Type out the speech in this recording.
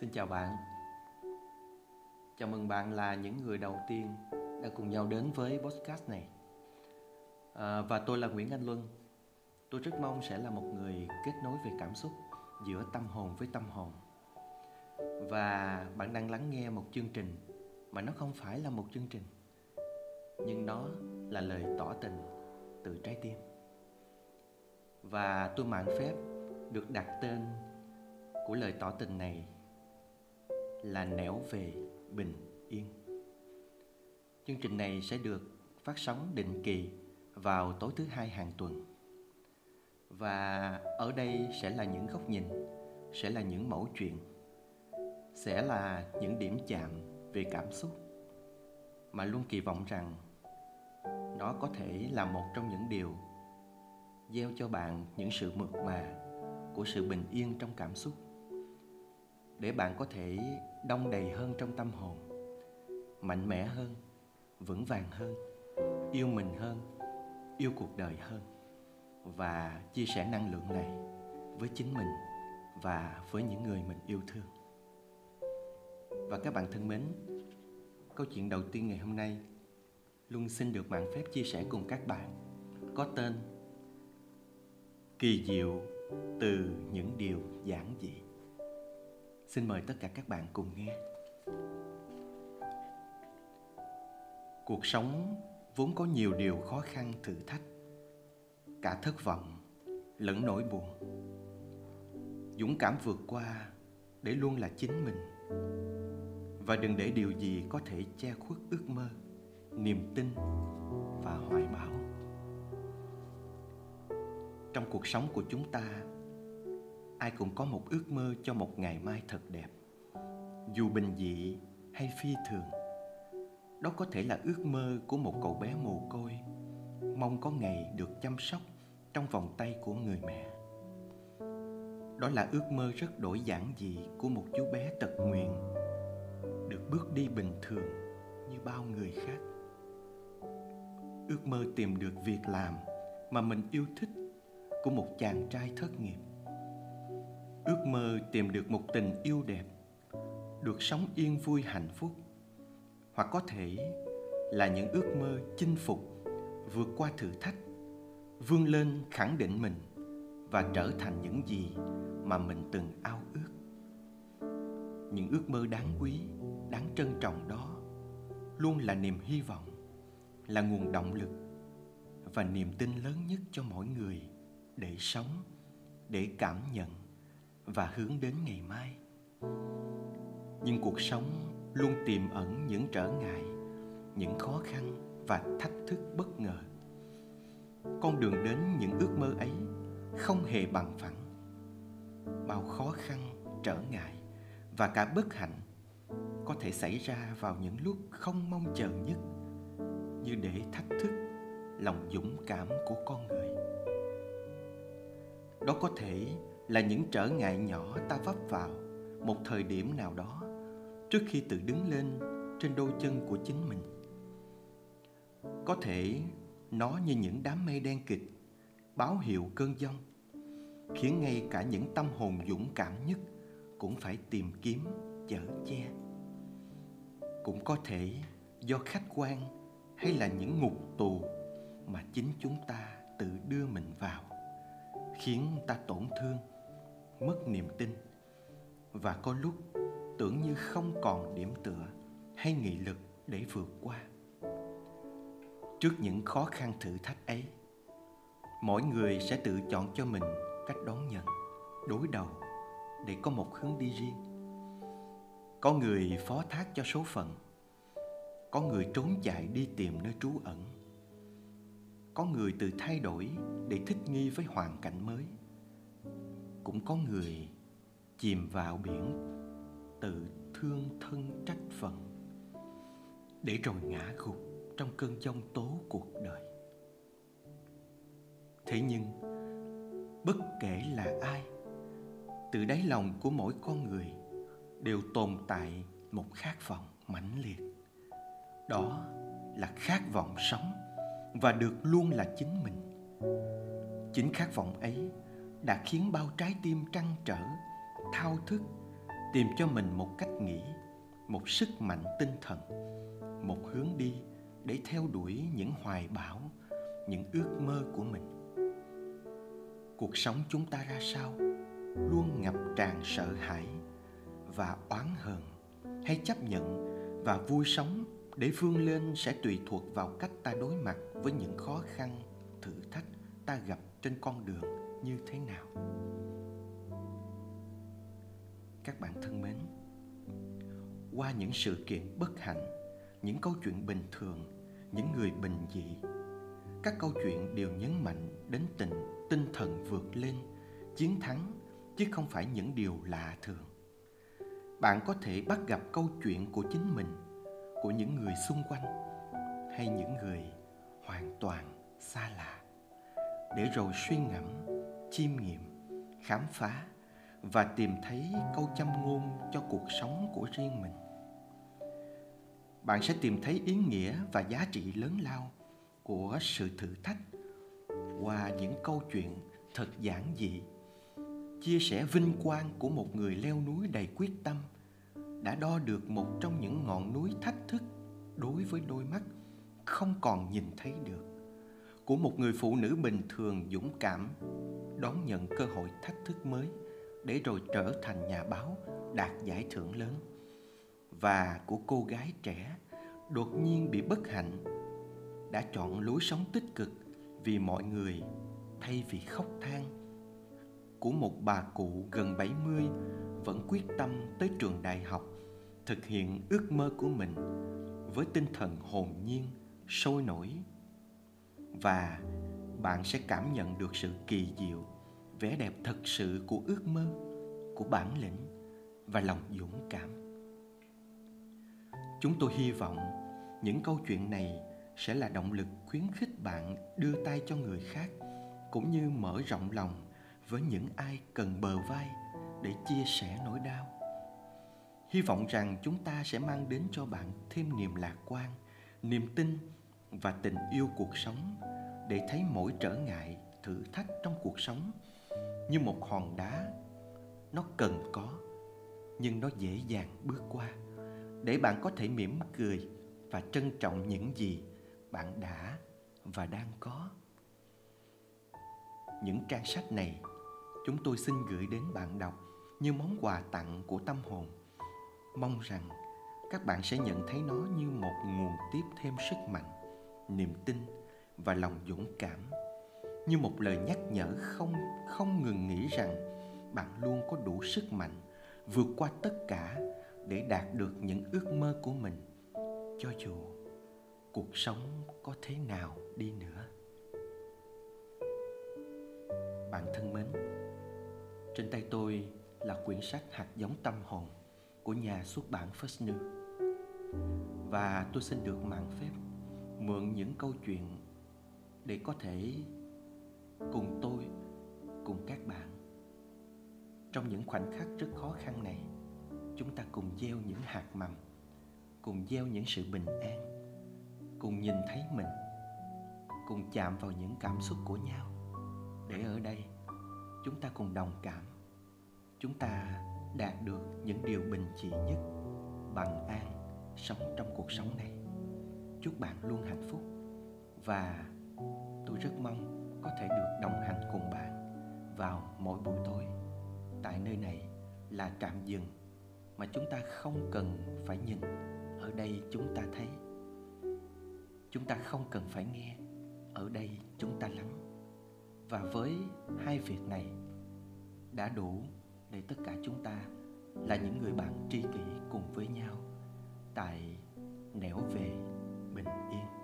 Xin chào bạn. Chào mừng bạn là những người đầu tiên đã cùng nhau đến với podcast này. À, Và tôi là Nguyễn Anh Luân. Tôi rất mong sẽ là một người kết nối về cảm xúc giữa tâm hồn với tâm hồn. Và bạn đang lắng nghe một chương trình mà nó không phải là một chương trình Nhưng nó là lời tỏ tình từ trái tim. Và tôi mạn phép được đặt tên của lời tỏ tình này là nẻo về bình yên. Chương trình này sẽ được phát sóng định kỳ vào tối thứ hai hàng tuần. Và ở đây sẽ là những góc nhìn, sẽ là những mẫu chuyện, sẽ là những điểm chạm về cảm xúc mà luôn kỳ vọng rằng nó có thể là một trong những điều gieo cho bạn những sự mượt mà của sự bình yên trong cảm xúc để bạn có thể đông đầy hơn trong tâm hồn. Mạnh mẽ hơn, vững vàng hơn, yêu mình hơn, yêu cuộc đời hơn. Và chia sẻ năng lượng này với chính mình và với những người mình yêu thương. Và các bạn thân mến, câu chuyện đầu tiên ngày hôm nay luôn xin được mạng phép chia sẻ cùng các bạn có tên kỳ diệu từ những điều giản dị xin mời tất cả các bạn cùng nghe. Cuộc sống vốn có nhiều điều khó khăn thử thách, cả thất vọng lẫn nỗi buồn. Dũng cảm vượt qua để luôn là chính mình. Và đừng để điều gì có thể che khuất ước mơ, niềm tin và hoài bão. Trong cuộc sống của chúng ta ai cũng có một ước mơ cho một ngày mai thật đẹp. Dù bình dị hay phi thường, đó có thể là ước mơ của một cậu bé mồ côi mong có ngày được chăm sóc trong vòng tay của người mẹ. Đó là ước mơ rất đổi giản dị của một chú bé tật nguyền, được bước đi bình thường như bao người khác. Ước mơ tìm được việc làm mà mình yêu thích của một chàng trai thất nghiệp ước mơ tìm được một tình yêu đẹp, được sống yên vui hạnh phúc, hoặc có thể là những ước mơ chinh phục, vượt qua thử thách, vươn lên khẳng định mình và trở thành những gì mà mình từng ao ước. Những ước mơ đáng quý, đáng trân trọng đó luôn là niềm hy vọng, là nguồn động lực và niềm tin lớn nhất cho mỗi người để sống, để cảm nhận và hướng đến ngày mai. Nhưng cuộc sống luôn tiềm ẩn những trở ngại, những khó khăn và thách thức bất ngờ. Con đường đến những ước mơ ấy không hề bằng phẳng. Bao khó khăn, trở ngại và cả bất hạnh có thể xảy ra vào những lúc không mong chờ nhất, như để thách thức lòng dũng cảm của con người. Đó có thể là những trở ngại nhỏ ta vấp vào một thời điểm nào đó trước khi tự đứng lên trên đôi chân của chính mình. Có thể nó như những đám mây đen kịch, báo hiệu cơn giông, khiến ngay cả những tâm hồn dũng cảm nhất cũng phải tìm kiếm, chở che. Cũng có thể do khách quan hay là những ngục tù mà chính chúng ta tự đưa mình vào, khiến ta tổn thương mất niềm tin. Và có lúc tưởng như không còn điểm tựa hay nghị lực để vượt qua. Trước những khó khăn thử thách ấy, mỗi người sẽ tự chọn cho mình cách đón nhận, đối đầu để có một hướng đi riêng. Có người phó thác cho số phận, có người trốn chạy đi tìm nơi trú ẩn, có người tự thay đổi để thích nghi với hoàn cảnh mới cũng có người chìm vào biển, tự thương thân trách phận, để rồi ngã gục trong cơn giông tố cuộc đời. Thế nhưng, bất kể là ai, từ đáy lòng của mỗi con người đều tồn tại một khát vọng mãnh liệt. Đó là khát vọng sống và được luôn là chính mình. Chính khát vọng ấy đã khiến bao trái tim trăn trở, thao thức, tìm cho mình một cách nghĩ một sức mạnh tinh thần, một hướng đi để theo đuổi những hoài bão, những ước mơ của mình. Cuộc sống chúng ta ra sao? Luôn ngập tràn sợ hãi và oán hờn hay chấp nhận và vui sống để vươn lên sẽ tùy thuộc vào cách ta đối mặt với những khó khăn, thử thách ta gặp trên con đường như thế nào? Các bạn thân mến, qua những sự kiện bất hạnh, những câu chuyện bình thường, những người bình dị, các câu chuyện đều nhấn mạnh đến tình, tinh thần vượt lên, chiến thắng, chứ không phải những điều lạ thường. Bạn có thể bắt gặp câu chuyện của chính mình, của những người xung quanh, hay những người hoàn toàn xa lạ. Để rồi suy ngẫm chiêm nghiệm, khám phá và tìm thấy câu châm ngôn cho cuộc sống của riêng mình. Bạn sẽ tìm thấy ý nghĩa và giá trị lớn lao của sự thử thách qua những câu chuyện thật giản dị, chia sẻ vinh quang của một người leo núi đầy quyết tâm, đã đo được một trong những ngọn núi thách thức đối với đôi mắt không còn nhìn thấy được của một người phụ nữ bình thường dũng cảm, đón nhận cơ hội thách thức mới để rồi trở thành nhà báo đạt giải thưởng lớn. Và của cô gái trẻ đột nhiên bị bất hạnh, đã chọn lối sống tích cực vì mọi người thay vì khóc than. Của một bà cụ gần 70 vẫn quyết tâm tới trường đại học, thực hiện ước mơ của mình với tinh thần hồn nhiên, sôi nổi và bạn sẽ cảm nhận được sự kỳ diệu, vẻ đẹp thật sự của ước mơ, của bản lĩnh và lòng dũng cảm. Chúng tôi hy vọng những câu chuyện này sẽ là động lực khuyến khích bạn đưa tay cho người khác, cũng như mở rộng lòng với những ai cần bờ vai để chia sẻ nỗi đau. Hy vọng rằng chúng ta sẽ mang đến cho bạn thêm niềm lạc quan, niềm tin và tình yêu cuộc sống để thấy mỗi trở ngại, thử thách trong cuộc sống như một hòn đá. Nó cần có, nhưng nó dễ dàng bước qua. Để bạn có thể mỉm cười và trân trọng những gì bạn đã và đang có. Những trang sách này chúng tôi xin gửi đến bạn đọc như món quà tặng của tâm hồn. Mong rằng các bạn sẽ nhận thấy nó như một nguồn tiếp thêm sức mạnh niềm tin và lòng dũng cảm. Như một lời nhắc nhở không không ngừng nghĩ rằng bạn luôn có đủ sức mạnh vượt qua tất cả để đạt được những ước mơ của mình. Cho dù cuộc sống có thế nào đi nữa. Bạn thân mến, trên tay tôi là quyển sách hạt giống tâm hồn của nhà xuất bản First New. Và tôi xin được mạng phép mượn những câu chuyện để có thể cùng tôi, cùng các bạn. Trong những khoảnh khắc rất khó khăn này, chúng ta cùng gieo những hạt mầm, cùng gieo những sự bình an, cùng nhìn thấy mình, cùng chạm vào những cảm xúc của nhau. Để ở đây, chúng ta cùng đồng cảm. Chúng ta đạt được những điều bình dị nhất bằng an sống trong cuộc sống này chúc bạn luôn hạnh phúc. Và tôi rất mong có thể được đồng hành cùng bạn vào mỗi buổi tối. Tại nơi này là trạm dừng mà chúng ta không cần phải nhìn. Ở đây chúng ta thấy. Chúng ta không cần phải nghe. Ở đây chúng ta lắng. Và với hai việc này đã đủ để tất cả chúng ta là những người bạn tri kỷ cùng với nhau tại nẻo về 本一